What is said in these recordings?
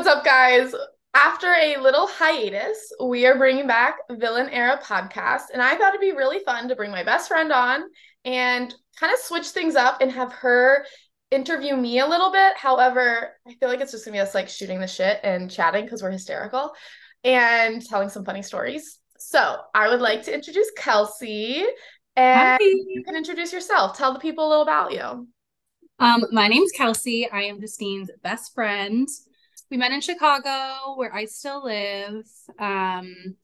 What's up, guys? After a little hiatus, we are bringing back Villain Era podcast, and I thought it'd be really fun to bring my best friend on and kind of switch things up and have her interview me a little bit. However, I feel like it's just gonna be us like shooting the shit and chatting because we're hysterical and telling some funny stories. So I would like to introduce Kelsey, and Hi. you can introduce yourself. Tell the people a little about you. Um, my name's Kelsey. I am Justine's best friend. We met in Chicago, where I still live. Um,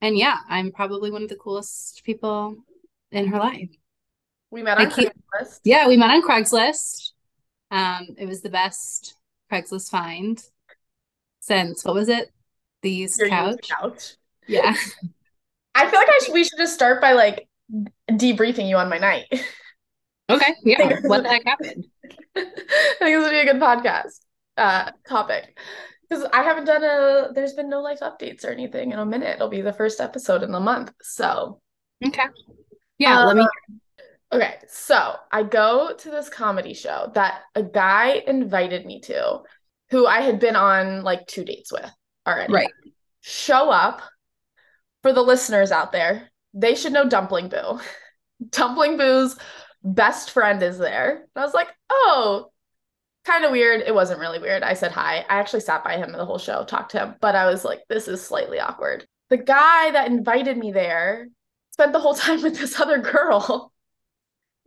and yeah, I'm probably one of the coolest people in her life. We met on Craigslist. Yeah, we met on Craigslist. Um, it was the best Craigslist find since what was it? The used Your couch. used couch. Yeah. I feel like I should, we should just start by like debriefing you on my night. Okay. Yeah. What the heck happened? I think this would be a good podcast uh topic because I haven't done a there's been no life updates or anything in a minute. It'll be the first episode in the month. So Okay. Yeah. let me. okay, so I go to this comedy show that a guy invited me to, who I had been on like two dates with already. Right. Show up for the listeners out there. They should know Dumpling Boo. Dumpling Boo's best friend is there. And I was like, oh, kind of weird. It wasn't really weird. I said hi. I actually sat by him the whole show, talked to him, but I was like, this is slightly awkward. The guy that invited me there spent the whole time with this other girl.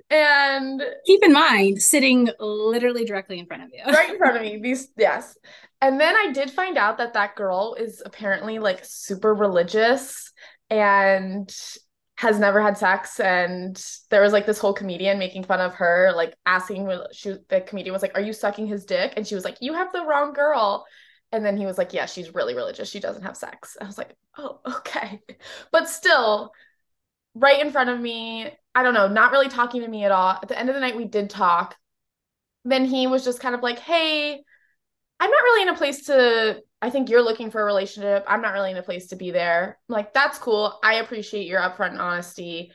And Keep in mind, sitting literally directly in front of you. right in front of me, these, yes. And then I did find out that that girl is apparently like super religious and has never had sex. And there was like this whole comedian making fun of her, like asking, she, the comedian was like, Are you sucking his dick? And she was like, You have the wrong girl. And then he was like, Yeah, she's really religious. She doesn't have sex. I was like, Oh, okay. But still, right in front of me, I don't know, not really talking to me at all. At the end of the night, we did talk. Then he was just kind of like, Hey, I'm not really in a place to, I think you're looking for a relationship. I'm not really in a place to be there. I'm like, that's cool. I appreciate your upfront honesty.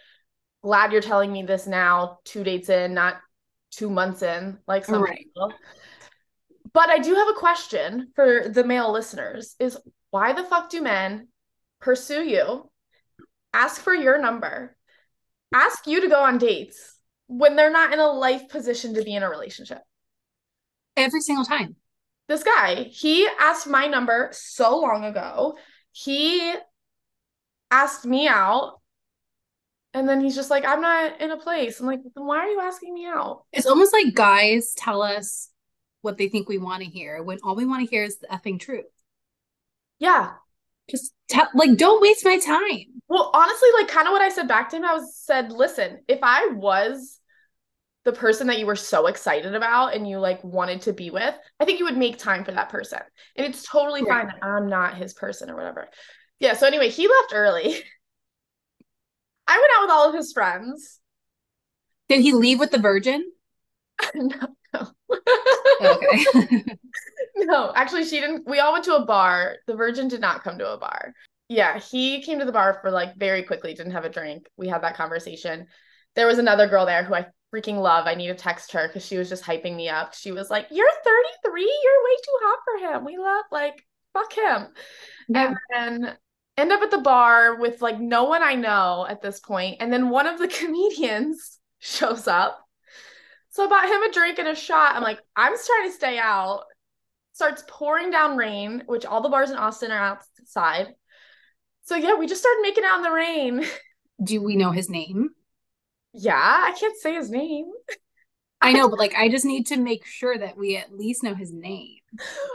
Glad you're telling me this now, two dates in, not two months in, like some Right. people. But I do have a question for the male listeners is why the fuck do men pursue you, ask for your number, ask you to go on dates when they're not in a life position to be in a relationship? Every single time. This guy, he asked my number so long ago. He asked me out. And then he's just like, I'm not in a place. I'm like, then why are you asking me out? It's almost like guys tell us what they think we want to hear when all we want to hear is the effing truth. Yeah. Just tell, like, don't waste my time. Well, honestly, like kind of what I said back to him, I was said, listen, if I was the person that you were so excited about and you like wanted to be with, I think you would make time for that person. And it's totally Right. fine that I'm not his person or whatever. Yeah. So anyway, he left early. I went out with all of his friends. Did he leave with the virgin? no, no. Okay. no, actually, she didn't. We all went to a bar. The Virgin did not come to a bar. Yeah, he came to the bar for like very quickly, didn't have a drink. We had that conversation. There was another girl there who I freaking love. I need to text her because she was just hyping me up. She was like, You're 33, you're way too hot for him. We love, like, fuck him. Yeah. And then end up at the bar with like no one I know at this point. And then one of the comedians shows up. So I bought him a drink and a shot. I'm like, I'm trying to stay out. Starts pouring down rain, which all the bars in Austin are outside. So yeah, we just started making out in the rain. Do we know his name? Yeah, I can't say his name. I know, but like, I just need to make sure that we at least know his name.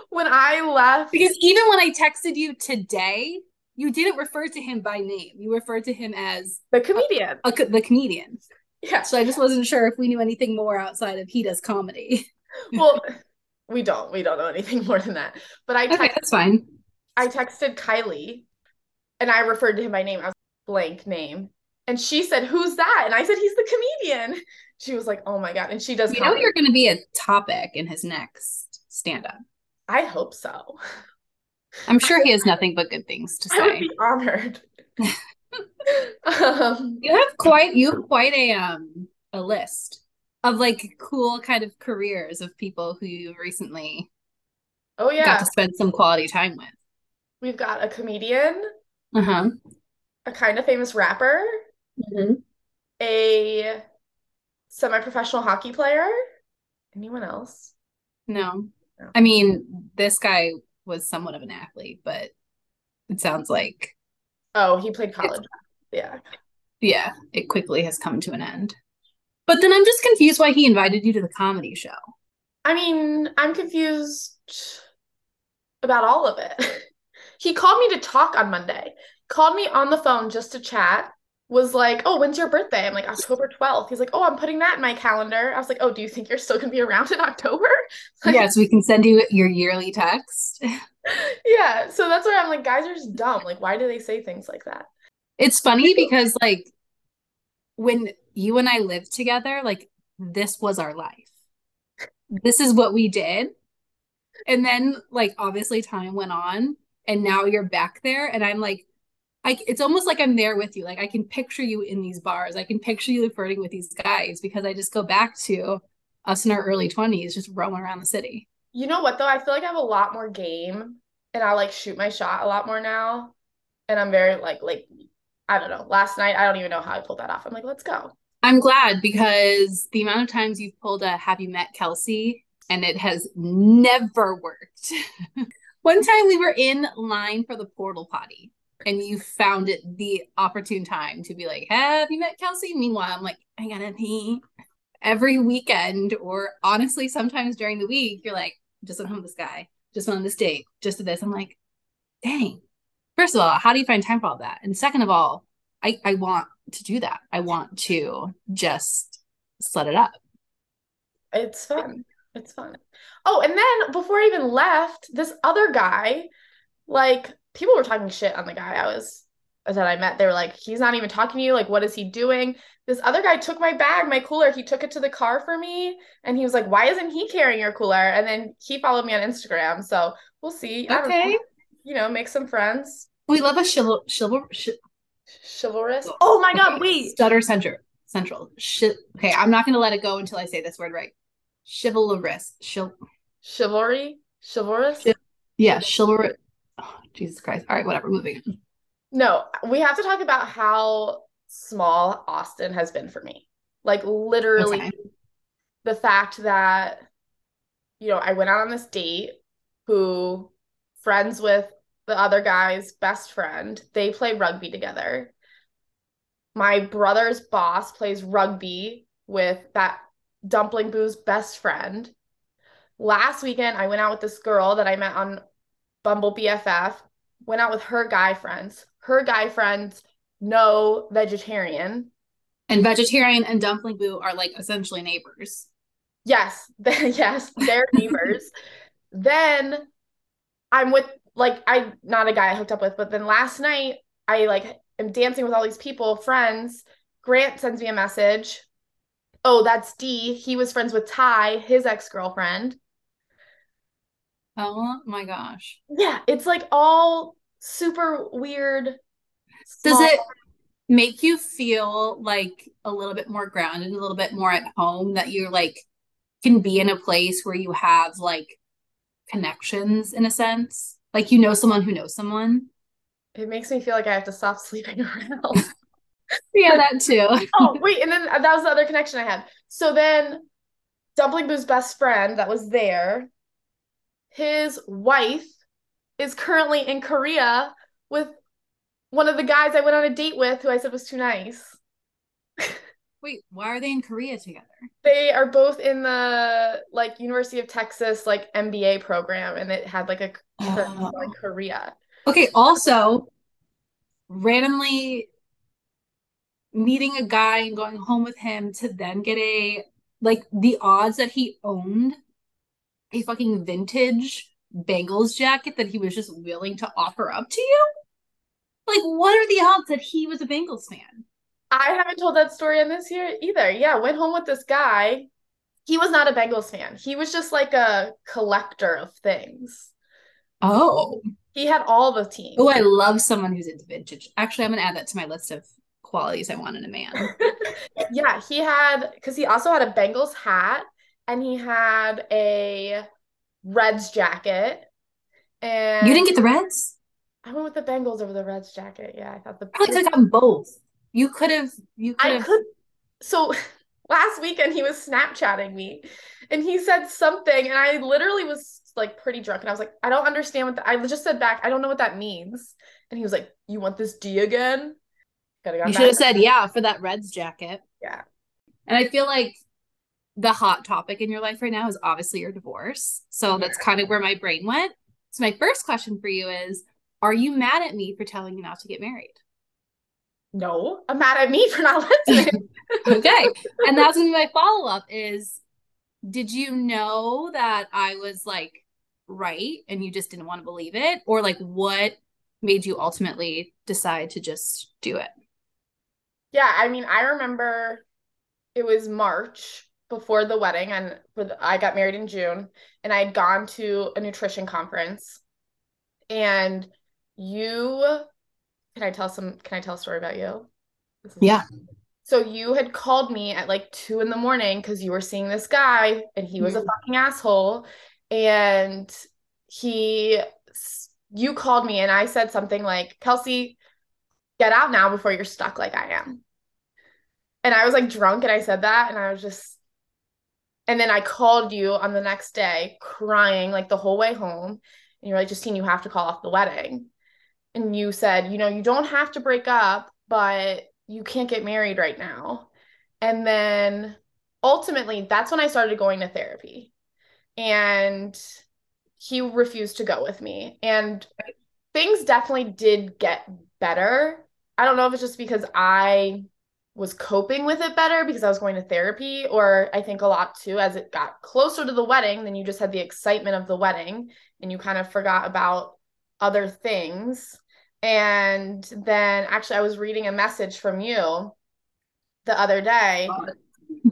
When I left, Because even when I texted you today, you didn't refer to him by name. You referred to him as the comedian. a, co- the comedian. Yeah. So I just wasn't sure if we knew anything more outside of he does comedy. Well, we don't. We don't know anything more than that. But I Okay, that's fine. I texted Kylie and I referred to him by name. I was blank name. And she said, Who's that? And I said, He's the comedian. She was like, Oh my God. And she does You know you're going to be a topic in his next stand up. I hope so. I'm sure he has nothing but good things to say. I would be honored. um, You have quite you have quite a um a list of like cool kind of careers of people who you recently Oh yeah. got to spend some quality time with. We've got a comedian, Uh-huh. a kind of famous rapper, Mm-hmm. a semi-professional hockey player. Anyone else? No. No. I mean, this guy was somewhat of an athlete, but it sounds like, Oh, he played college. Yeah. yeah, it quickly has come to an end. But then I'm just confused why he invited you to the comedy show. I mean, I'm confused about all of it. he called me to talk on Monday, called me on the phone just to chat, was like, Oh, when's your birthday? I'm like, October 12th. He's like, Oh, I'm putting that in my calendar. I was like, Oh, do you think you're still gonna be around in October? Like, Yeah, so we can send you your yearly text. yeah. So that's why I'm like, guys are just dumb. Like, why do they say things like that? It's funny because like when you and I lived together, like this was our life. This is what we did. And then like obviously time went on and now you're back there and I'm like I it's almost like I'm there with you. Like I can picture you in these bars. I can picture you flirting with these guys because I just go back to us in our early 20s just roaming around the city. You know what though? I feel like I have a lot more game and I like shoot my shot a lot more now. And I'm very like like I don't know. Last night I don't even know how I pulled that off. I'm like, let's go. I'm glad because the amount of times you've pulled a have you met Kelsey and it has never worked. One time we were in line for the porta potty and you found it the opportune time to be like, have you met Kelsey? Meanwhile, I'm like, I gotta pee. Every weekend, or honestly, sometimes during the week, you're like, just went home with this guy, just went on this date, just did this. I'm like, dang. First of all, how do you find time for all that? And second of all, I, I want to do that. I want to just set it up. It's fun. It's fun. Oh, and then before I even left, this other guy, like people were talking shit on the guy I was that I met. They were like, he's not even talking to you. Like, what is he doing? This other guy took my bag, my cooler. He took it to the car for me, and he was like, "Why isn't he carrying your cooler?" And then he followed me on Instagram, so we'll see. Okay. know. You know, make some friends. We love a chival chival ch- Chivalrous. Oh, oh my God! Wait. stutter central central. Sh- okay, I'm not gonna let it go until I say this word right. Chivalrous. Chil- Chivalry. Chivalrous. Chiv- yeah, chivalrous. Jesus Christ. All right, whatever. Moving on. No, we have to talk about how small Austin has been for me. Like literally Okay. the fact that you know, I went out on this date who friends with the other guy's best friend. They play rugby together. My brother's boss plays rugby with that Dumpling Boo's best friend. Last weekend, I went out with this girl that I met on Bumble BFF, went out with her guy friends. Her guy friends no vegetarian. And vegetarian and dumpling boo are like essentially neighbors. Yes, yes, they're neighbors. then I'm with like I not a guy I hooked up with, but then last night I like am dancing with all these people, friends. Grant sends me a message. Oh, that's D. He was friends with Ty, his ex-girlfriend. Oh my gosh. Yeah, it's like all super weird. Does it make you feel like a little bit more grounded, a little bit more at home that you're like can be in a place where you have like connections in a sense? Like you know someone who knows someone? It makes me feel like I have to stop sleeping around. Yeah, that too. oh, wait, and then uh, that was the other connection I had. So then Dumpling Boo's best friend that was there, his wife is currently in Korea with one of the guys I went on a date with who I said was too nice. Wait, why are they in Korea together? They are both in the like University of Texas like MBA program and it had like a Oh. like Korea. Okay, also randomly meeting a guy and going home with him to then get a like the odds that he owned a fucking vintage Bengals jacket that he was just willing to offer up to you? Like, what are the odds that he was a Bengals fan? I haven't told that story on this year either. Yeah, went home with this guy. He was not a Bengals fan. He was just like a collector of things. Oh. He had all the teams. Oh, I love someone who's into vintage. Actually, I'm gonna add that to my list of qualities I want in a man. yeah, he had because he also had a Bengals hat and he had a Reds jacket And You didn't get the Reds? I went with the Bengals over the Reds jacket. Yeah, I thought the I could have gotten both. You could have. You could I could. So last weekend he was Snapchatting me, and he said something, and I literally was like pretty drunk, and I was like, I don't understand what that. I just said back, I don't know what that means, and he was like, You want this D again? You should have said yeah for that Reds jacket. Yeah. And I feel like the hot topic in your life right now is obviously your divorce. So mm-hmm. that's kind of where my brain went. So my first question for you is Are you mad at me for telling you not to get married? No, I'm mad at me for not listening. Okay. and that's gonna be my follow up is did you know that I was like right and you just didn't want to believe it? Or like what made you ultimately decide to just do it? yeah, I mean, I remember it was March before the wedding, and for the, I got married in June, and I had gone to a nutrition conference, and you, can I tell some? Can I tell a story about you? Yeah. So you had called me at like two in the morning because you were seeing this guy, and he was a Mhm. fucking asshole, and he, you called me, and I said something like, Kelsey, get out now before you're stuck like I am. And I was like drunk and I said that and I was just and then I called you on the next day crying like the whole way home and you're like Justine you have to call off the wedding. And you said, you know, you don't have to break up, but you can't get married right now. And then ultimately that's when I started going to therapy. And he refused to go with me. And things definitely did get better. I don't know if it's just because I was coping with it better because I was going to therapy, or I think a lot too, as it got closer to the wedding, then you just had the excitement of the wedding and you kind of forgot about other things. And then actually, I was reading a message from you the other day,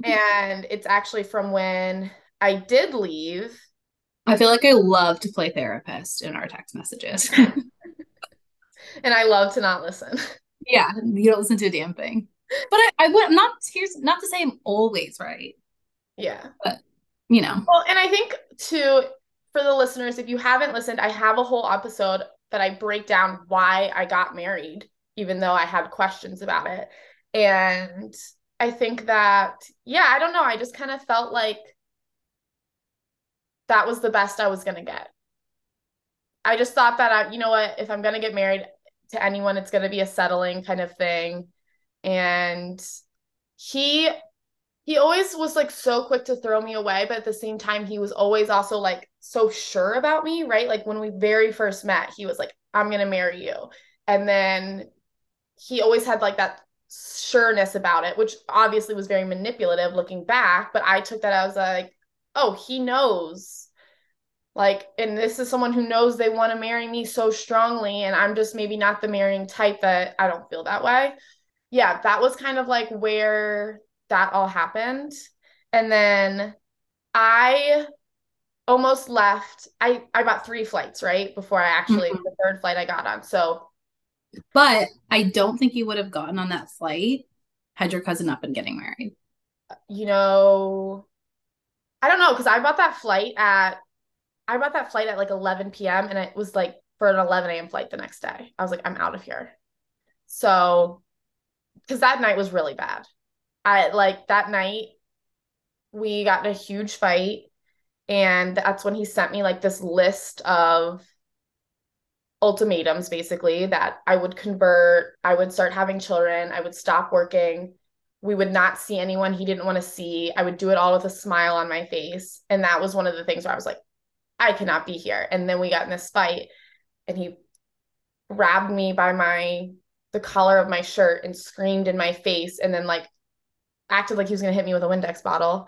and it's actually from when I did leave. I feel like I love to play therapist in our text messages. And I love to not listen. yeah, you don't listen to a damn thing. But I, I would not here's not to say I'm always right. Yeah. But You know. Well, and I think too, for the listeners, if you haven't listened, I have a whole episode that I break down why I got married, even though I had questions about it. And I think that, yeah, I don't know. I just kind of felt like that was the best I was going to get. I just thought that, I, you know what, if I'm going to get married to anyone, it's going to be a settling kind of thing. And he he always was like so quick to throw me away, but at the same time, he was always also like so sure about me, right? Like when we very first met, he was like, I'm gonna marry you. And then he always had like that sureness about it, which obviously was very manipulative looking back. But I took that as like, oh, he knows. Like, and this is someone who knows they want to marry me so strongly, and I'm just maybe not the marrying type that I don't feel that way. Yeah, that was kind of like where that all happened. And then I almost left. I I bought three flights, right? Before I actually Mhm. the third flight I got on. So But I don't think you would have gotten on that flight had your cousin not been getting married. you know, I don't know because I bought that flight at I bought that flight at like 11 p.m. and it was like for an 11 a.m. flight the next day. I was like, I'm out of here. So, because that night was really bad. I like that night we got in a huge fight, and that's when he sent me like this list of ultimatums basically that I would convert, I would start having children, I would stop working. We would not see anyone he didn't want to see. I would do it all with a smile on my face. And that was one of the things where I was like, I cannot be here. And then we got in this fight and he grabbed me by my the collar of my shirt and screamed in my face and then like acted like he was gonna hit me with a Windex bottle.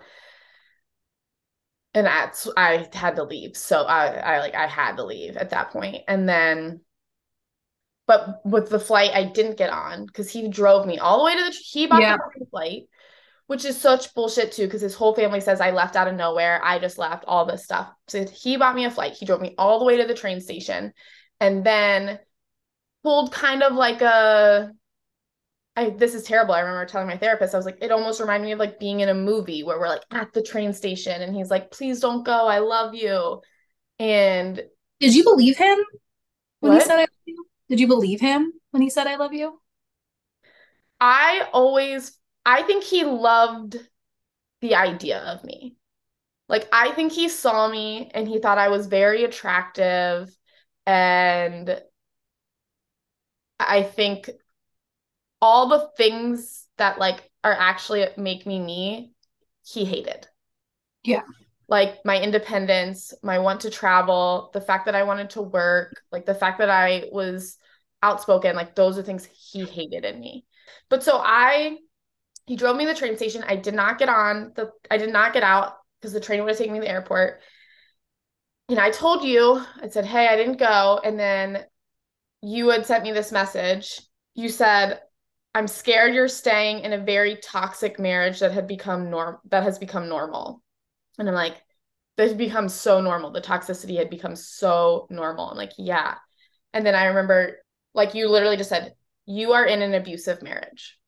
And that's I had to leave. So I I like I had to leave at that point. And then but with the flight I didn't get on because he drove me all the way to the he bought Yeah. the flight, which is such bullshit too, because his whole family says I left out of nowhere. I just left all this stuff. So he bought me a flight. He drove me all the way to the train station and then pulled kind of like a I this is terrible. I remember telling my therapist, I was like, it almost reminded me of like being in a movie where we're like at the train station and he's like, please don't go. I love you. And Did you believe him when What? he said I love you? Did you believe him when he said I love you? I always, I think he loved the idea of me. Like, I think he saw me and he thought I was very attractive. And I think all the things that like are actually make me me, he hated. Yeah. Like my independence, my want to travel, the fact that I wanted to work, like the fact that I was outspoken, like those are things he hated in me. But so I he drove me to the train station. I did not get on the I did not get out because the train would have taken me to the airport. And I told you, I said, "Hey, I didn't go." And then you had sent me this message. You said, "I'm scared you're staying in a very toxic marriage that had become norm that has become normal." And I'm like, "This has become so normal. The toxicity had become so normal." I'm like, "Yeah." And then I remember like you literally just said, "You are in an abusive marriage."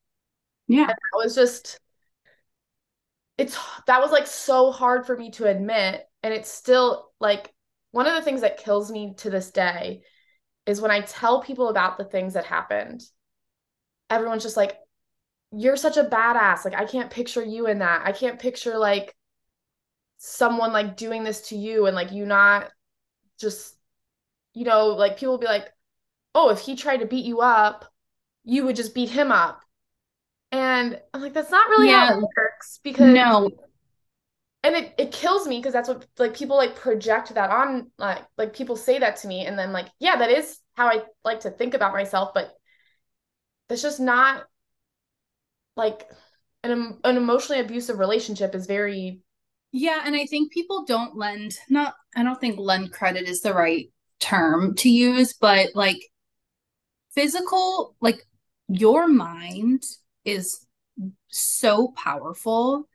Yeah. And that was just it's that was like so hard for me to admit and it's still like one of the things that kills me to this day is when I tell people about the things that happened everyone's just like you're such a badass. Like I can't picture you in that. I can't picture like someone like doing this to you and like you not just you know like people be like oh if he tried to beat you up you would just beat him up. And I'm like, that's not really how it works because No. And it, it kills me because that's what like people like project that on like like people say that to me and then like yeah that is how I like to think about myself but that's just not like an an emotionally abusive relationship is very Yeah, and I think people don't lend not I don't think lend credit is the right term to use, but like physical, like your mind is so powerful.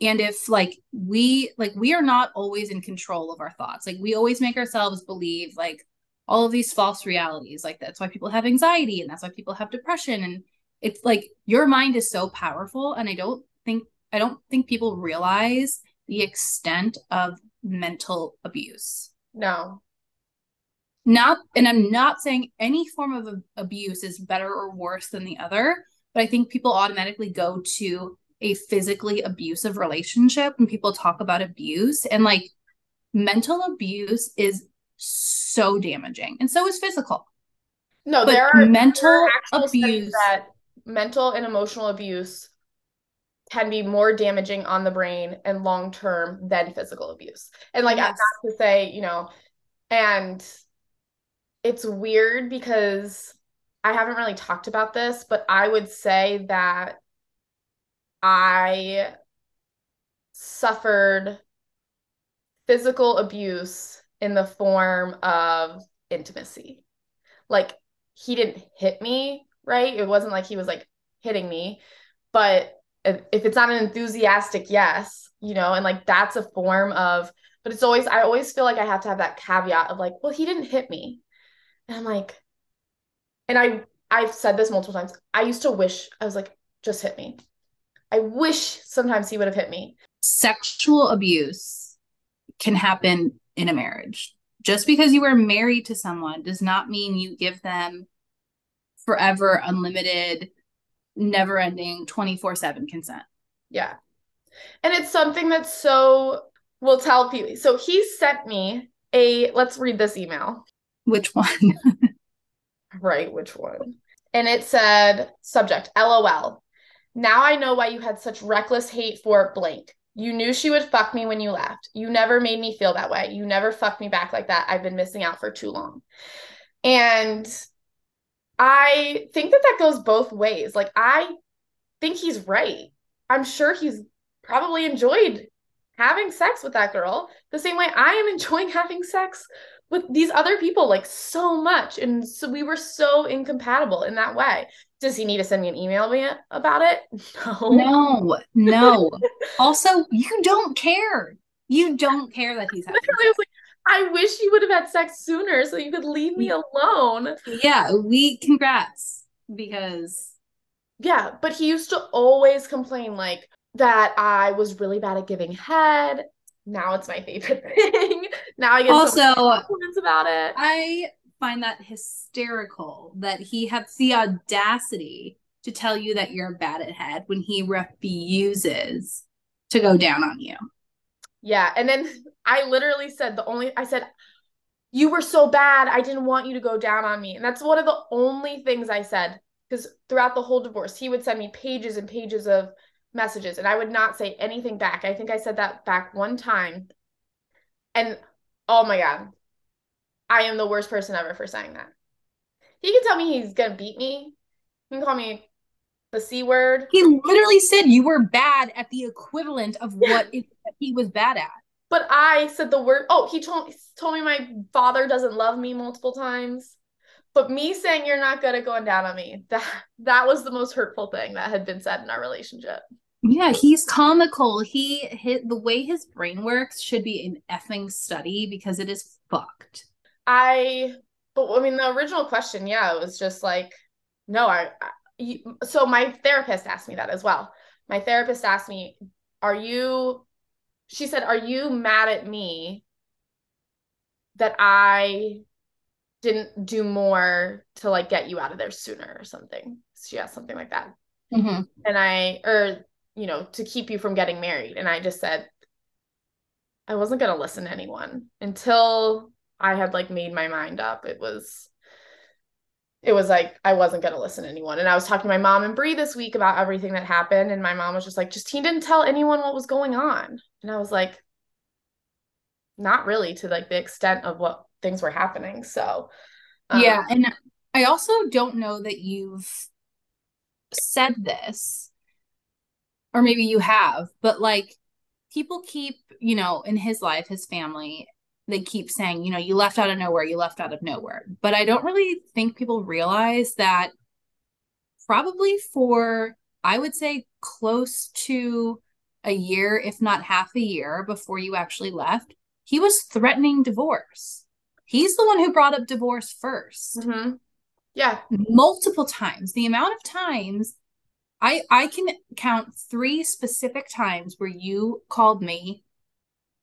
And if like we like we are not always in control of our thoughts. Like we always make ourselves believe like all of these false realities. Like that's why people have anxiety and that's why people have depression and it's like your mind is so powerful and I don't think I don't think people realize the extent of mental abuse. no Not, and I'm not saying any form of abuse is better or worse than the other, but I think people automatically go to a physically abusive relationship when people talk about abuse. And like mental abuse is so damaging, and so is physical. no But there are mental actual studies abuse, that mental and emotional abuse can be more damaging on the brain and long term than physical abuse. And like Yes. not to say, you know, and it's weird because I haven't really talked about this, but I would say that I suffered physical abuse in the form of intimacy. Like he didn't hit me, right? It wasn't like he was like hitting me, but if, it's not an enthusiastic yes, you know, and like that's a form of, but it's always, I always feel like I have to have that caveat of like, well, he didn't hit me. And I'm like, and I, I've said this multiple times. I used to wish, I was like, just hit me. I wish sometimes he would have hit me. sexual abuse can happen in a marriage. Just because you are married to someone does not mean you give them forever, unlimited, never ending 24 7 consent. Yeah. And it's something that's so, we'll tell people. So he sent me a, let's read this email. Which one? Right, which one? And it said, subject, LOL. Now I know why you had such reckless hate for blank. You knew she would fuck me when you left. You never made me feel that way. You never fucked me back like that. I've been missing out for too long. And I think that that goes both ways. Like, I think he's right. I'm sure he's probably enjoyed having sex with that girl the same way I am enjoying having sex with these other people like so much. And so we were so incompatible in that way. Does he need to send me an email about it? No. No, no. also, you don't care. You don't care that he's having was like, I wish you would have had sex sooner so you could leave me alone. Yeah, we congrats because Yeah, but he used to always complain like that I was really bad at giving head. Now it's my favorite thing. Now I get Also- so compliments about it. I find that hysterical that he had the audacity to tell you that you're bad at head when he refuses to go down on you. Yeah, and then I literally said the only I said you were so bad. I didn't want you to go down on me. And that's one of the only things I said because throughout the whole divorce, he would send me pages and pages of messages and I would not say anything back. I think I said that back one time. And oh my god. I am the worst person ever for saying that. He can tell me he's going to beat me. He can call me the C word. He literally said you were bad at the equivalent of what it, he was bad at. But I said the word. Oh, he told told me my father doesn't love me multiple times. But me saying you're not good at going down on me, that that was the most hurtful thing that had been said in our relationship. Yeah, he's comical. He hit the way his brain works should be an effing study because it is fucked. I but I mean the original question, yeah, it was just like, no, I, I you, so my therapist asked me that as well. My therapist asked me, "Are you?" She said, "Are you mad at me that I didn't do more to like get you out of there sooner or something?" She asked something like that, Mm-hmm. and I or you know to keep you from getting married, and I just said I wasn't gonna listen to anyone until I had like made my mind up. It was it was like I wasn't gonna listen to anyone. And I was talking to my mom and Brie this week about everything that happened. And my mom was just like, Justine didn't tell anyone what was going on. And I was like, not really to like the extent of what things were happening. So um, yeah, and I also don't know that you've said this, or maybe you have, but like people keep, you know, in his life, his family, they keep saying, you know, you left out of nowhere, you left out of nowhere. But I don't really think people realize that probably for, I would say, close to a year, if not half a year before you actually left, he was threatening divorce. He's the one who brought up divorce 1st mhm. yeah. multiple times. The amount of times I I can count three specific times where you called me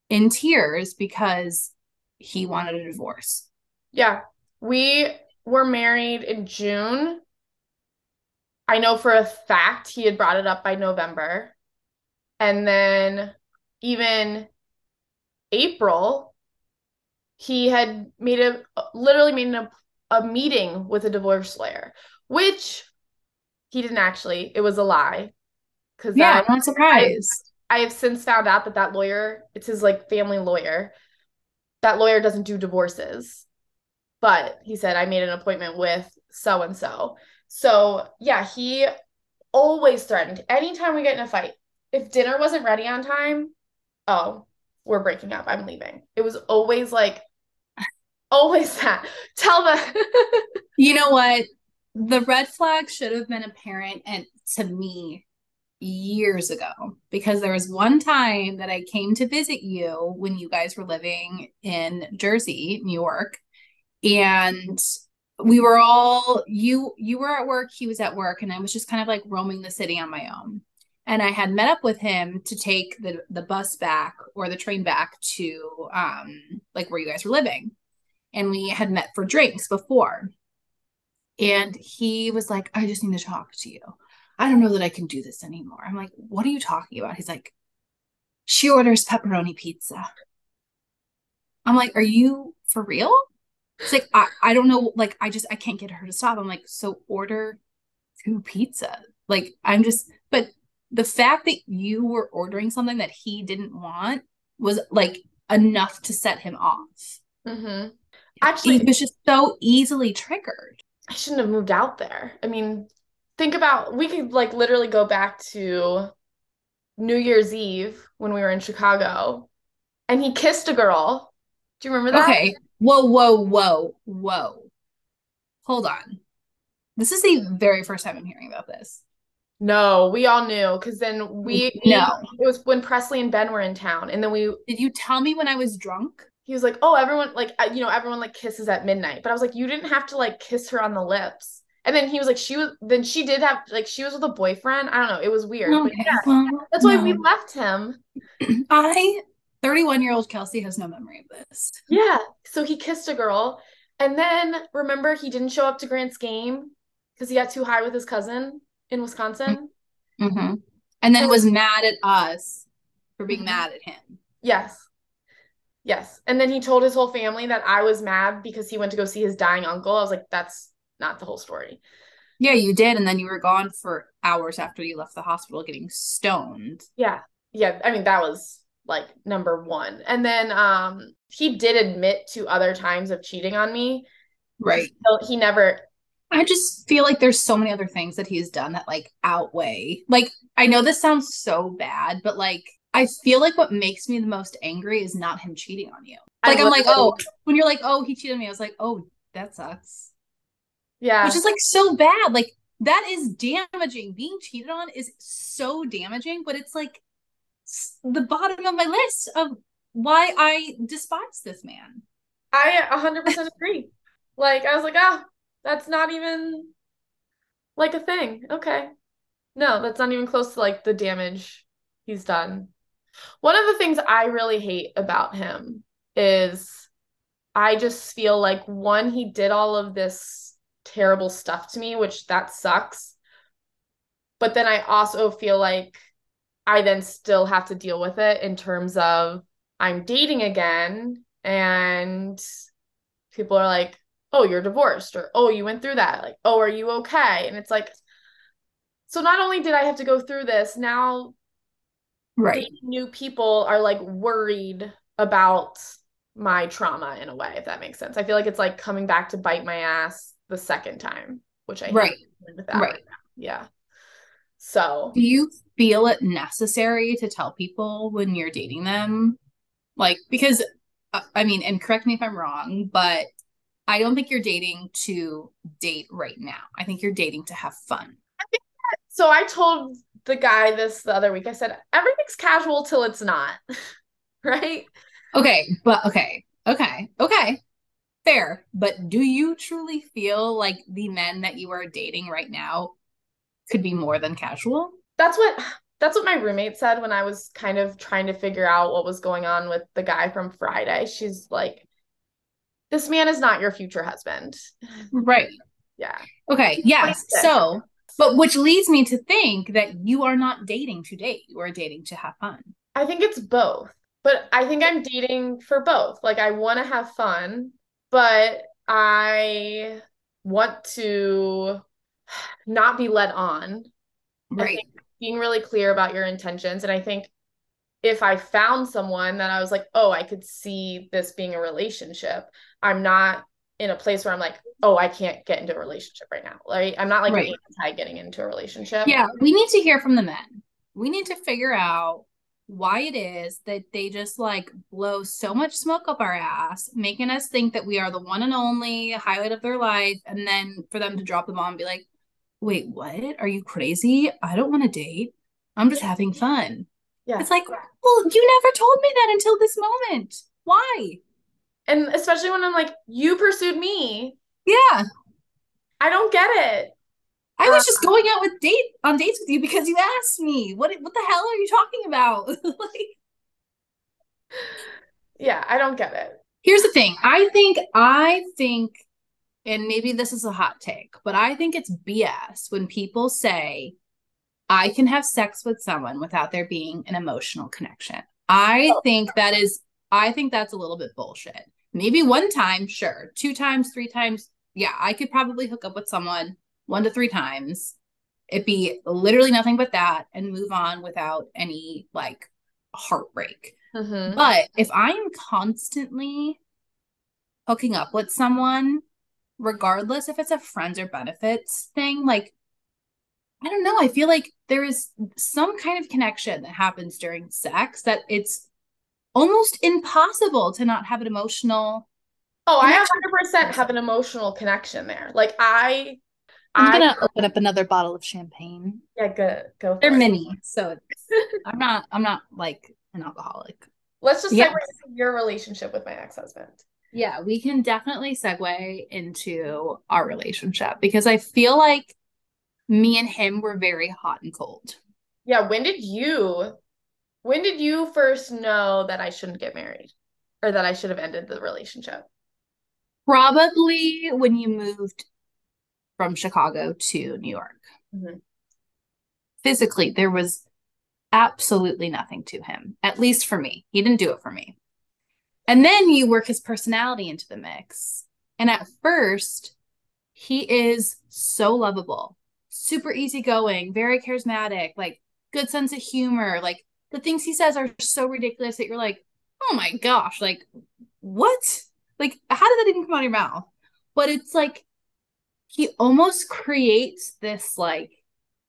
in tears because he wanted a divorce. Yeah. We were married in June. I know for a fact he had brought it up by November. And then even April, he had made a literally made a, a meeting with a divorce lawyer, which he didn't actually. It was a lie. Because Yeah, I'm not surprised. I have since found out that that lawyer, it's his like family lawyer. That lawyer doesn't do divorces. But he said I made an appointment with so and so. So, yeah, he always threatened anytime we get in a fight. If dinner wasn't ready on time, oh, we're breaking up. I'm leaving. It was always like always that. Tell them You know what? The red flag should have been apparent and to me years ago because there was one time that I came to visit you when you guys were living in Jersey, New York, and we were all you you were at work, he was at work, and I was just kind of like roaming the city on my own. And I had met up with him to take the the bus back or the train back to um like where you guys were living. And we had met for drinks before. And he was like, I just need to talk to you. I don't know that I can do this anymore. I'm like, what are you talking about? He's like, she orders pepperoni pizza. I'm like, are you for real? It's like, I, I don't know. Like, I just, I can't get her to stop. I'm like, so order two pizza. Like, I'm just, but the fact that you were ordering something that he didn't want was like enough to set him off. hmm Actually, He was just so easily triggered. I shouldn't have moved out there. I mean, think about we could like literally go back to New Year's Eve when we were in Chicago and he kissed a girl. Do you remember that? Okay. Whoa, whoa, whoa, whoa. Hold on. This is the very first time I'm hearing about this. No, we all knew because then we No. it was when Presley and Ben were in town and then we Did you tell me when I was drunk? He was like, "Oh, everyone like you know, everyone like kisses at midnight." But I was like, "You didn't have to like kiss her on the lips." And then he was like, "She was then she did have like she was with a boyfriend. I don't know. It was weird. Okay. yeah, Well, that's why we left him. I 31 year old Kelsey has no memory of this. Yeah. So he kissed a girl. And then remember, he didn't show up to Grant's game because he got too high with his cousin in Wisconsin. Mm-hmm. And then was mad at us for being mm-hmm. mad at him. Yes. Yes. And then he told his whole family that I was mad because he went to go see his dying uncle. I was like, that's not the whole story. Yeah, you did. And then you were gone for hours after you left the hospital getting stoned. Yeah. Yeah. I mean, that was like number one. And then um he did admit to other times of cheating on me. Right. So he never I just feel like there's so many other things that he's done that like outweigh. Like I know this sounds so bad, but like I feel like what makes me the most angry is not him cheating on you. Like I'm like, oh, when you're like, oh, he cheated on me, I was like, oh, that sucks. Yeah. Which is like so bad. Like that is damaging. Being cheated on is so damaging, but it's like the bottom of my list of why I despise this man. I 100% agree. like I was like, ah, oh, that's not even like a thing. Okay. No, that's not even close to like the damage he's done. One of the things I really hate about him is I just feel like one, he did all of this terrible stuff to me, which that sucks. But then I also feel like I then still have to deal with it in terms of I'm dating again and people are like, oh, you're divorced or oh, you went through that. Like, oh, are you okay? And it's like, so not only did I have to go through this, now right. New people are like worried about my trauma in a way if that makes sense. I feel like it's like coming back to bite my ass the second time which i right. right. right yeah. So do you feel it necessary to tell people when you're dating them? Like because uh, i mean and correct me if i'm wrong but i don't think you're dating to date right now. I think you're dating to have fun. So i told the guy this the other week. I said, everything's casual till it's not. right? Okay, but okay. Okay. Okay. Fair. But do you truly feel like the men that you are dating right now could be more than casual? That's what that's what my roommate said when I was kind of trying to figure out what was going on with the guy from Friday. She's like, this man is not your future husband. Right. Yeah. Okay. Yes. So but which leads me to think that you are not dating to date, you are dating to have fun. I think it's both. But I think I'm dating for both. Like I want to have fun, but I want to not be led on. Right. Being really clear about your intentions. And I think if I found someone that I was like, oh, I could see this being a relationship, I'm not in a place where I'm like, oh, I can't get into a relationship right now. Like I'm not like right. anti getting into a relationship. Yeah, we need to hear from the men. We need to figure out why it is that they just like blow so much smoke up our ass, making us think that we are the one and only highlight of their life, and then for them to drop the bomb and be like, wait, what? Are you crazy? I don't want to date. I'm just having fun. Yeah. It's like, well, you never told me that until this moment. Why? And especially when I'm like, you pursued me. Yeah. I don't get it. I was uh, just going out with date on dates with you because you asked me. What what the hell are you talking about? like Yeah, I don't get it. Here's the thing. I think I think and maybe this is a hot take, but I think it's BS when people say I can have sex with someone without there being an emotional connection. I oh. think that is I think that's a little bit bullshit. Maybe one time, sure. Two times, three times. Yeah, I could probably hook up with someone one to three times. It'd be literally nothing but that and move on without any like heartbreak. Mm-hmm. But if I am constantly hooking up with someone, regardless if it's a friends or benefits thing, like I don't know, I feel like there is some kind of connection that happens during sex that it's almost impossible to not have an emotional oh connection. i 100% have an emotional connection there like i i'm I, gonna open up another bottle of champagne yeah good go they're it. mini so i'm not i'm not like an alcoholic let's just yes. segue your relationship with my ex-husband yeah we can definitely segue into our relationship because i feel like me and him were very hot and cold yeah when did you When did you first know that I shouldn't get married or that I should have ended the relationship? Probably when you moved from Chicago to New York. Mhm. Physically, there was absolutely nothing to him, at least for me. He didn't do it for me. And then you work his personality into the mix. And at first, he is so lovable, super easygoing, very charismatic, like good sense of humor. Like the things he says are so ridiculous that you're like, oh my gosh, like what? Like, how did that even come out of your mouth? But it's like he almost creates this like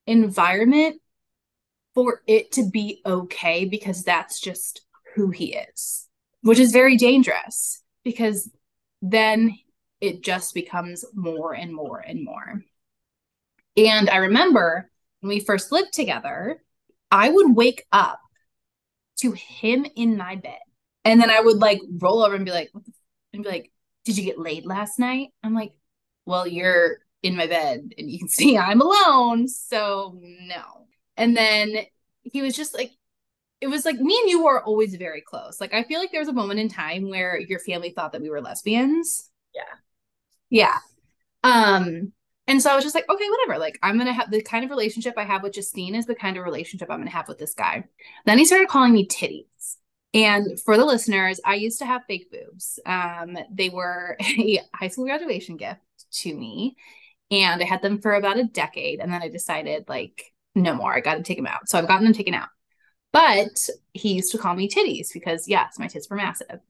environment for it to be okay because that's just who he is, which is very dangerous because then it just becomes more and more and more. And I remember when we first lived together, I would wake up to him in my bed. And then I would like roll over and be like, what the and be like, Did you get laid last night? I'm like, Well, you're in my bed and you can see I'm alone. So no. And then he was just like, it was like me and you were always very close. Like I feel like there was a moment in time where your family thought that we were lesbians. Yeah. Yeah. Um, and so I was just like, okay, whatever. Like I'm gonna have the kind of relationship I have with Justine is the kind of relationship I'm gonna have with this guy. Then he started calling me titties. And for the listeners, I used to have fake boobs. Um, they were a high school graduation gift to me. And I had them for about a decade. And then I decided, like, no more. I got to take them out. So I've gotten them taken out. But he used to call me titties because, yes, my tits were massive.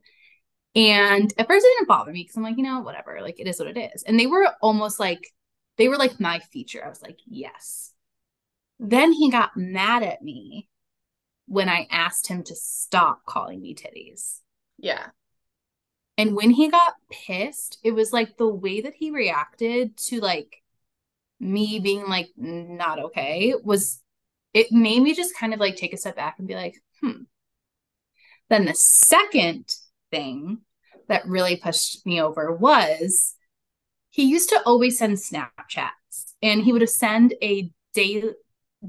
And at first it didn't bother me because I'm like, you know, whatever. Like, it is what it is. And they were almost like, they were like my feature. I was like, yes. Then he got mad at me when I asked him to stop calling me titties. Yeah. And when he got pissed, it was like the way that he reacted to like me being like not okay was it made me just kind of like take a step back and be like, hmm. Then the second thing that really pushed me over was he used to always send Snapchats and he would send a daily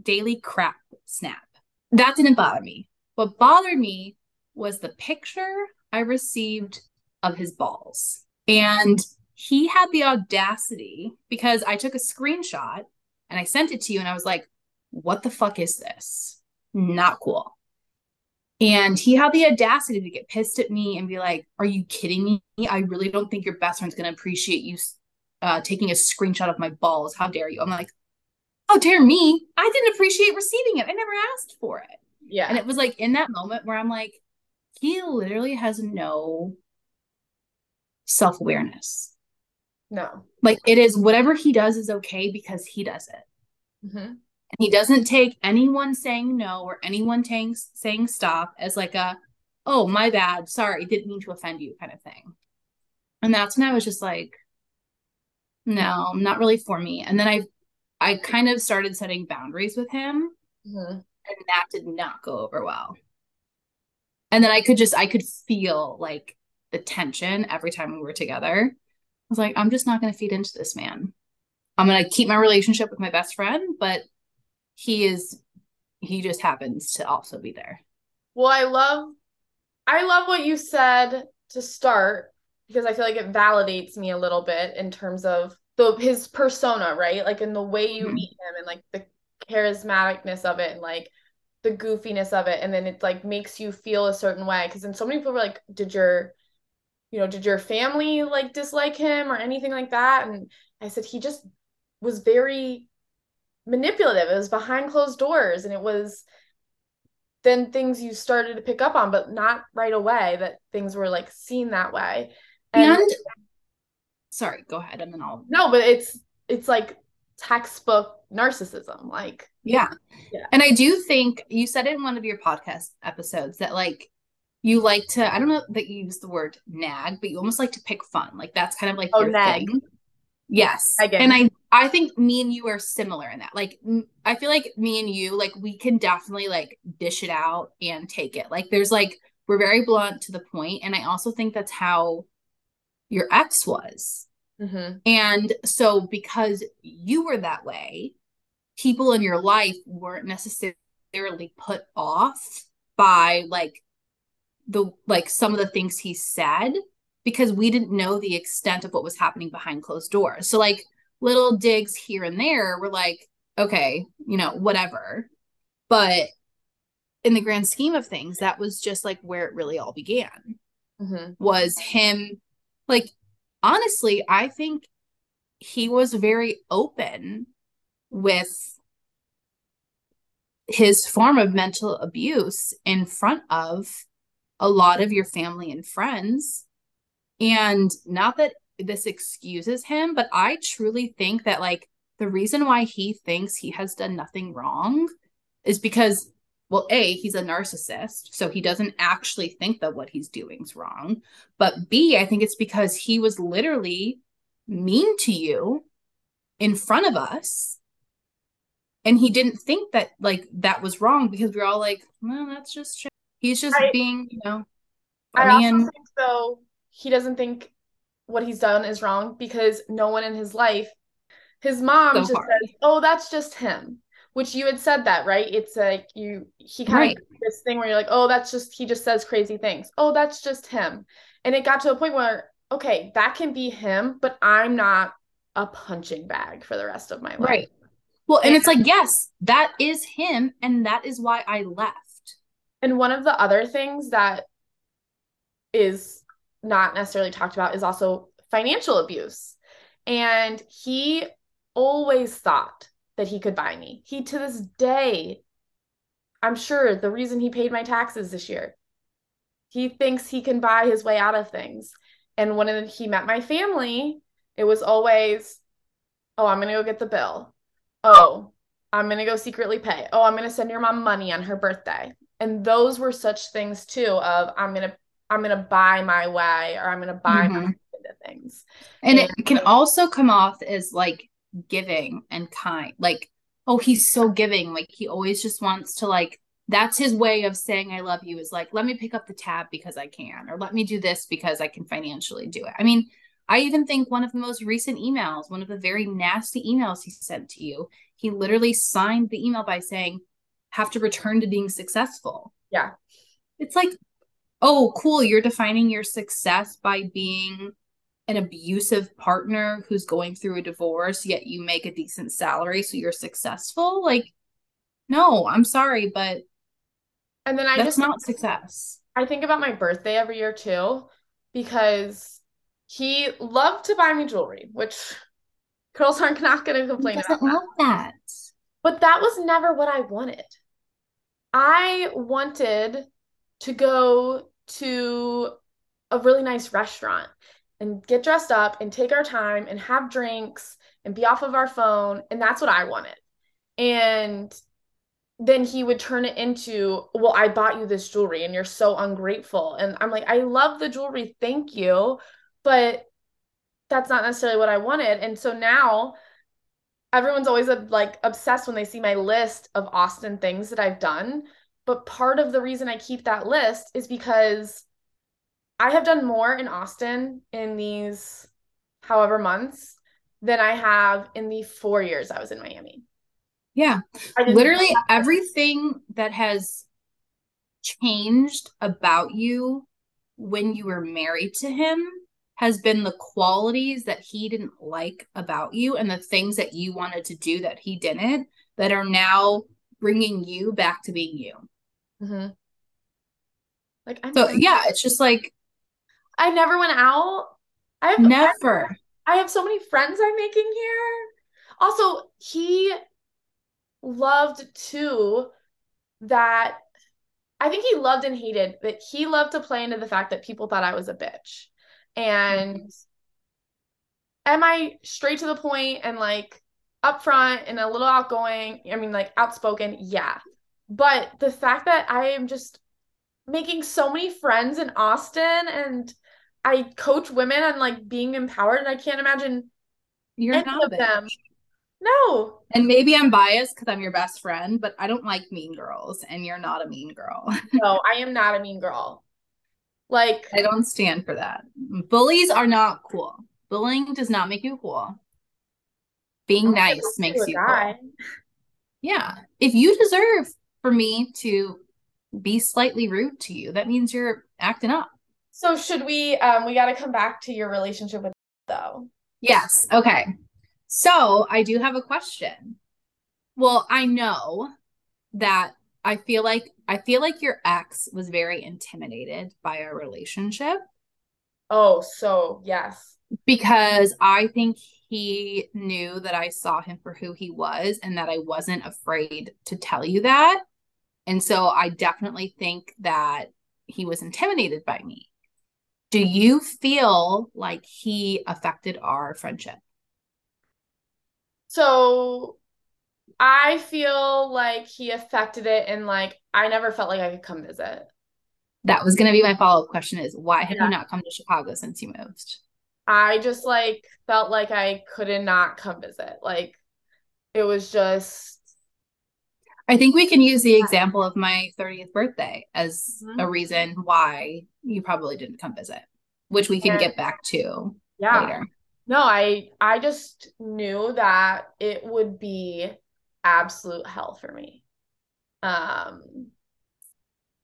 daily crap snap that didn't bother me. What bothered me was the picture I received of his balls. And he had the audacity because I took a screenshot and I sent it to you and I was like, what the fuck is this? Not cool. And he had the audacity to get pissed at me and be like, Are you kidding me? I really don't think your best friend's going to appreciate you uh, taking a screenshot of my balls. How dare you? I'm like, oh dare me. I didn't appreciate receiving it. I never asked for it. Yeah. and it was like in that moment where i'm like he literally has no self-awareness. No. like it is whatever he does is okay because he does it. Hmm and he doesn't take anyone saying no or anyone saying saying stop as like a oh my bad. Sorry. Didn't mean to offend you kind of thing. And that's when i was just like no not really for me. And then i i kind of started setting boundaries with him hmm and that did not go over well. And then i could just i could feel like the tension every time we were together. I was like i'm just not going to feed into this man. I'm going to keep my relationship with my best friend but he is he just happens to also be there. Well, I love I love what you said to start because I feel like it validates me a little bit in terms of the his persona, right? Like in the way you Mhm. meet him and like the charismaticness of it and like the goofiness of it. And then it like makes you feel a certain way. Because then so many people were like did your you know did your family like dislike him or anything like that? And I said he just was very manipulative. It was behind closed doors and it was then things you started to pick up on but not right away that things were like seen that way and and sorry go ahead and then i'll no but it's it's like textbook narcissism like Yeah. Yeah. And I do think you said in one of your podcast episodes that like you like to, I don't know that you use the word nag, but you almost like to pick fun. Like that's kind of like Oh, your nag. thing. Yes. Nagging. And I I think me and you are similar in that. Like I feel like me and you like we can definitely like dish it out and take it. Like there's like we're very blunt to the point and I also think that's how your ex was. mhm. And so, because you were that way, people in your life weren't necessarily put off by like the like some of the things he said because we didn't know the extent of what was happening behind closed doors. So like little digs here and there were like, okay, you know, whatever. But in the grand scheme of things, that was just like where it really all began. Mm-hmm. Was him like honestly, I think he was very open with his form of mental abuse in front of a lot of your family and friends. And not that this excuses him, but I truly think that like the reason why he thinks he has done nothing wrong is because well a he's a narcissist so he doesn't actually think that what he's doing is wrong but b i think it's because he was literally mean to you in front of us and he didn't think that like that was wrong because we are all like well that's just shit. he's just I, being you know I also and... think so he doesn't think what he's done is wrong because no one in his life his mom so just hard. says oh that's just him which you had said that right? It's like you he kind right. of this thing where you're like oh that's just he just says crazy things. Oh that's just him. And it got to a point where okay that can be him but i'm not a punching bag for the rest of my life. Right. Well and, and it's like yes that is him and that is why i left. And one of the other things that is not necessarily talked about is also financial abuse. And he always thought that he could buy me. He to this day, I'm sure the reason he paid my taxes this year, he thinks he can buy his way out of things. And when he met my family, it was always, oh, I'm going to go get the bill. Oh, I'm going to go secretly pay. Oh, I'm going to send your mom money on her birthday. And those were such things too of I'm going to I'm going to buy my way or I'm going to buy mm-hmm. my things. And, and it can also come off as like giving and kind. Like, oh, he's so giving. Like he always just wants to like that's his way of saying I love you is like, let me pick up the tab because I can, or let me do this because I can financially do it. I mean, I even think one of the most recent emails, one of the very nasty emails he sent to you, he literally signed the email by saying, have to return to being successful. Yeah. It's like, oh, cool. You're defining your success by being an abusive partner who's going through a divorce yet you make a decent salary so you're successful like no i'm sorry but and then i that's just not success. I think about my birthday every year too because he loved to buy me jewelry which girls aren't not going to complain about love that. that. But that was never what i wanted. I wanted to go to a really nice restaurant and get dressed up and take our time and have drinks and be off of our phone. And that's what I wanted. And then he would turn it into, well, I bought you this jewelry and you're so ungrateful. And I'm like, I love the jewelry. Thank you. But that's not necessarily what I wanted. And so now everyone's always uh, like obsessed when they see my list of Austin things that I've done. But part of the reason I keep that list is because I have done more in Austin in these however months than I have in the four years I was in Miami. Yeah. Literally everything that has changed about you when you were married to him has been the qualities that he didn't like about you and the things that you wanted to do that he didn't that are now bringing you back to being you. Mm-hmm. Like, I'm so yeah, it's just like I never went out. I have never. I have so many friends I'm making here. Also, he loved too that I think he loved and hated, but he loved to play into the fact that people thought I was a bitch. And mm-hmm. am I straight to the point and like upfront and a little outgoing? I mean, like outspoken, yeah. But the fact that I am just making so many friends in Austin and I coach women on like being empowered, and I can't imagine you're any of them. No. And maybe I'm biased because I'm your best friend, but I don't like mean girls, and you're not a mean girl. no, I am not a mean girl. Like I don't stand for that. Bullies are not cool. Bullying does not make you cool. Being nice makes you cool. Yeah. If you deserve for me to be slightly rude to you. That means you're acting up. So should we um we got to come back to your relationship with though. Yes. Okay. So, I do have a question. Well, I know that I feel like I feel like your ex was very intimidated by our relationship. Oh, so yes. Because I think he knew that I saw him for who he was and that I wasn't afraid to tell you that. And so I definitely think that he was intimidated by me. Do you feel like he affected our friendship? So I feel like he affected it and like I never felt like I could come visit. That was going to be my follow-up question is why have yeah. you not come to Chicago since you moved? I just like felt like I couldn't not come visit. Like it was just I think we can use the example of my 30th birthday as mm-hmm. a reason why you probably didn't come visit, which we can and, get back to yeah. later. No, I I just knew that it would be absolute hell for me. Um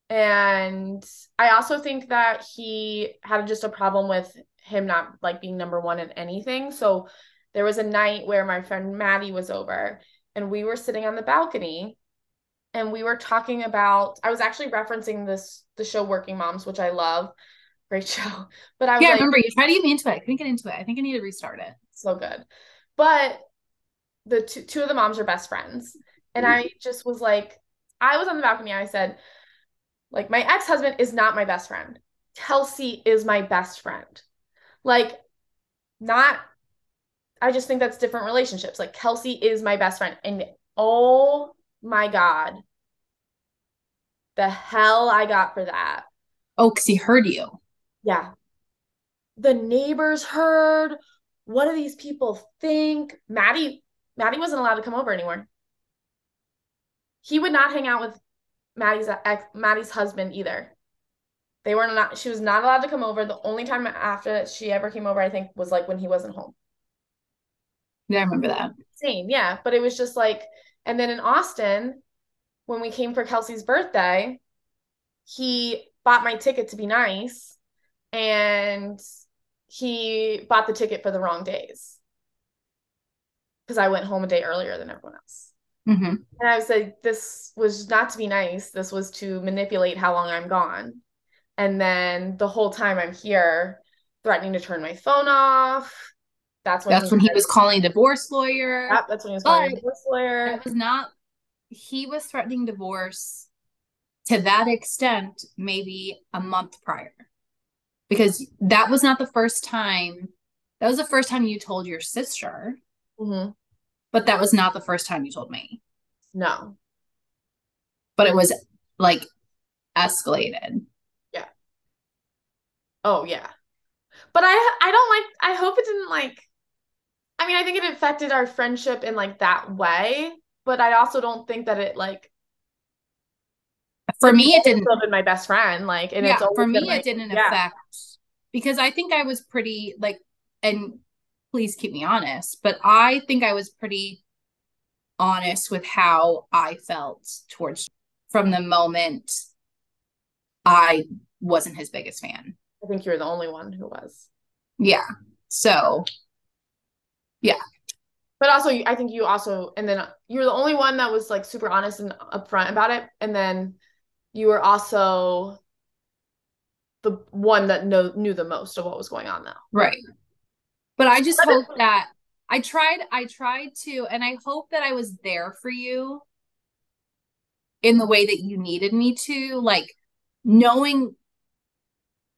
and I also think that he had just a problem with him not like being number one in anything. So there was a night where my friend Maddie was over and we were sitting on the balcony and we were talking about I was actually referencing this the show Working Moms, which I love. Great show. But I was Yeah, like, I remember you tried to get me into it. I couldn't get into it. I think I need to restart it. So good. But the two, two of the moms are best friends. And mm-hmm. I just was like, I was on the balcony. I said, like, my ex husband is not my best friend. Kelsey is my best friend. Like, not, I just think that's different relationships. Like, Kelsey is my best friend. And oh my God, the hell I got for that. Oh, because he heard you. Yeah. The neighbors heard. What do these people think? Maddie, Maddie wasn't allowed to come over anymore. He would not hang out with Maddie's ex, Maddie's husband either. They were not. She was not allowed to come over. The only time after she ever came over, I think, was like when he wasn't home. Yeah, I remember that. Same, yeah. But it was just like and then in Austin, when we came for Kelsey's birthday, he bought my ticket to be nice and he bought the ticket for the wrong days because I went home a day earlier than everyone else. Mm-hmm. And I was like, this was not to be nice. This was to manipulate how long I'm gone. And then the whole time I'm here, threatening to turn my phone off, that's when that's he when he was calling a divorce lawyer. Yep, that's when he was calling a divorce lawyer. It was not. He was threatening divorce to that extent, maybe a month prior, because that was not the first time. That was the first time you told your sister, mm-hmm. but that was not the first time you told me. No, but it was like escalated. Yeah. Oh yeah, but I I don't like. I hope it didn't like I mean, I think it affected our friendship in like that way, but I also don't think that it like for me it didn't been my best friend like and yeah, for me it didn't yeah. affect because I think I was pretty like and please keep me honest, but I think I was pretty honest with how I felt towards from the moment I wasn't his biggest fan. I think you're the only one who was. Yeah. So yeah. But also, I think you also, and then you're the only one that was like super honest and upfront about it. And then you were also the one that know, knew the most of what was going on though. Right. But I just hope that I tried, I tried to, and I hope that I was there for you in the way that you needed me to, like knowing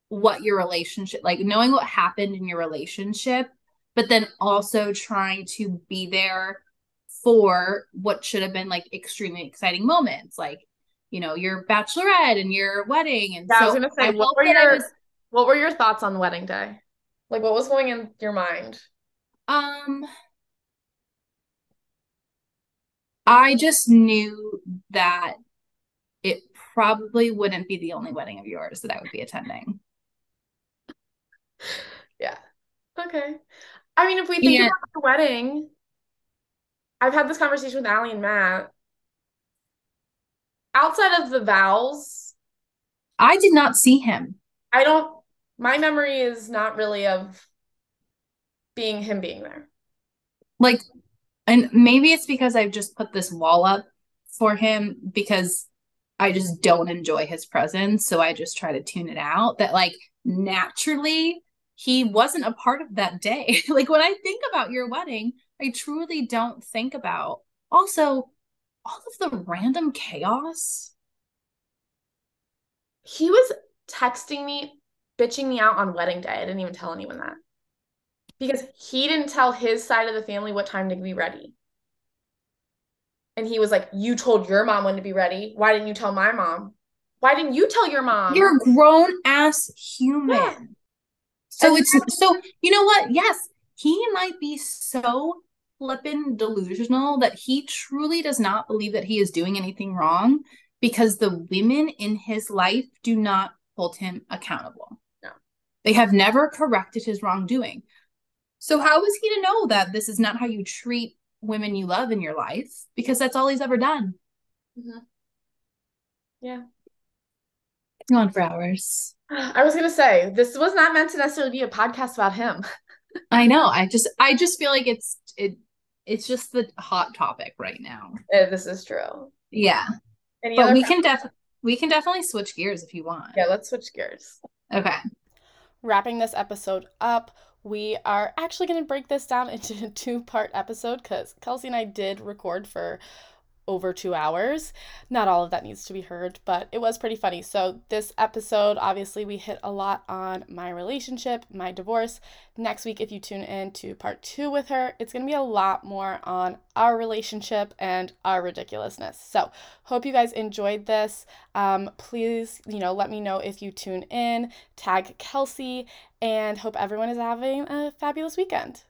what your relationship, like knowing what happened in your relationship but then also trying to be there for what should have been like extremely exciting moments, like you know your bachelorette and your wedding. And yeah, so I was gonna say, what were your was, what were your thoughts on wedding day? Like, what was going in your mind? Um, I just knew that it probably wouldn't be the only wedding of yours that I would be attending. Yeah. Okay. I mean, if we think yeah. about the wedding, I've had this conversation with Allie and Matt. Outside of the vows I did not see him. I don't my memory is not really of being him being there. Like and maybe it's because I've just put this wall up for him because I just don't enjoy his presence. So I just try to tune it out. That, like, naturally, he wasn't a part of that day. like, when I think about your wedding, I truly don't think about also all of the random chaos. He was texting me, bitching me out on wedding day. I didn't even tell anyone that because he didn't tell his side of the family what time to be ready. And he was like, You told your mom when to be ready. Why didn't you tell my mom? Why didn't you tell your mom? You're a grown ass human. Yeah. So it's so you know what? Yes, he might be so flippin' delusional that he truly does not believe that he is doing anything wrong because the women in his life do not hold him accountable. No. They have never corrected his wrongdoing. So how is he to know that this is not how you treat women you love in your life? Because that's all he's ever done. Mm-hmm. Yeah. Go on for hours. I was gonna say this was not meant to necessarily be a podcast about him. I know. I just I just feel like it's it it's just the hot topic right now. Yeah, this is true. Yeah. Any but we can definitely we can definitely switch gears if you want. Yeah, let's switch gears. Okay. Wrapping this episode up, we are actually going to break this down into a two part episode because Kelsey and I did record for over two hours. Not all of that needs to be heard, but it was pretty funny. So, this episode, obviously, we hit a lot on my relationship, my divorce. Next week, if you tune in to part two with her, it's going to be a lot more on our relationship and our ridiculousness. So, hope you guys enjoyed this. Um, please, you know, let me know if you tune in, tag Kelsey, and hope everyone is having a fabulous weekend.